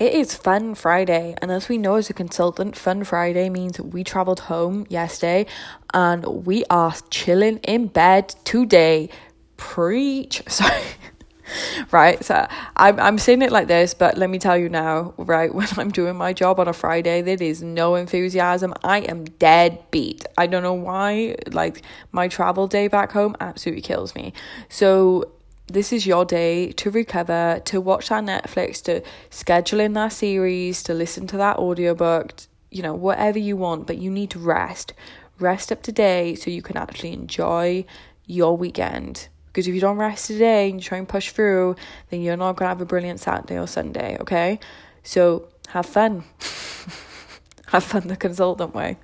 it is Fun Friday, and as we know as a consultant, Fun Friday means we traveled home yesterday and we are chilling in bed today. Preach. Sorry. right so I'm, I'm saying it like this but let me tell you now right when i'm doing my job on a friday there is no enthusiasm i am dead beat i don't know why like my travel day back home absolutely kills me so this is your day to recover, to watch that Netflix, to schedule in that series, to listen to that audiobook, you know, whatever you want, but you need to rest. Rest up today so you can actually enjoy your weekend. Because if you don't rest today and you try and push through, then you're not going to have a brilliant Saturday or Sunday, okay? So have fun. have fun the consultant way.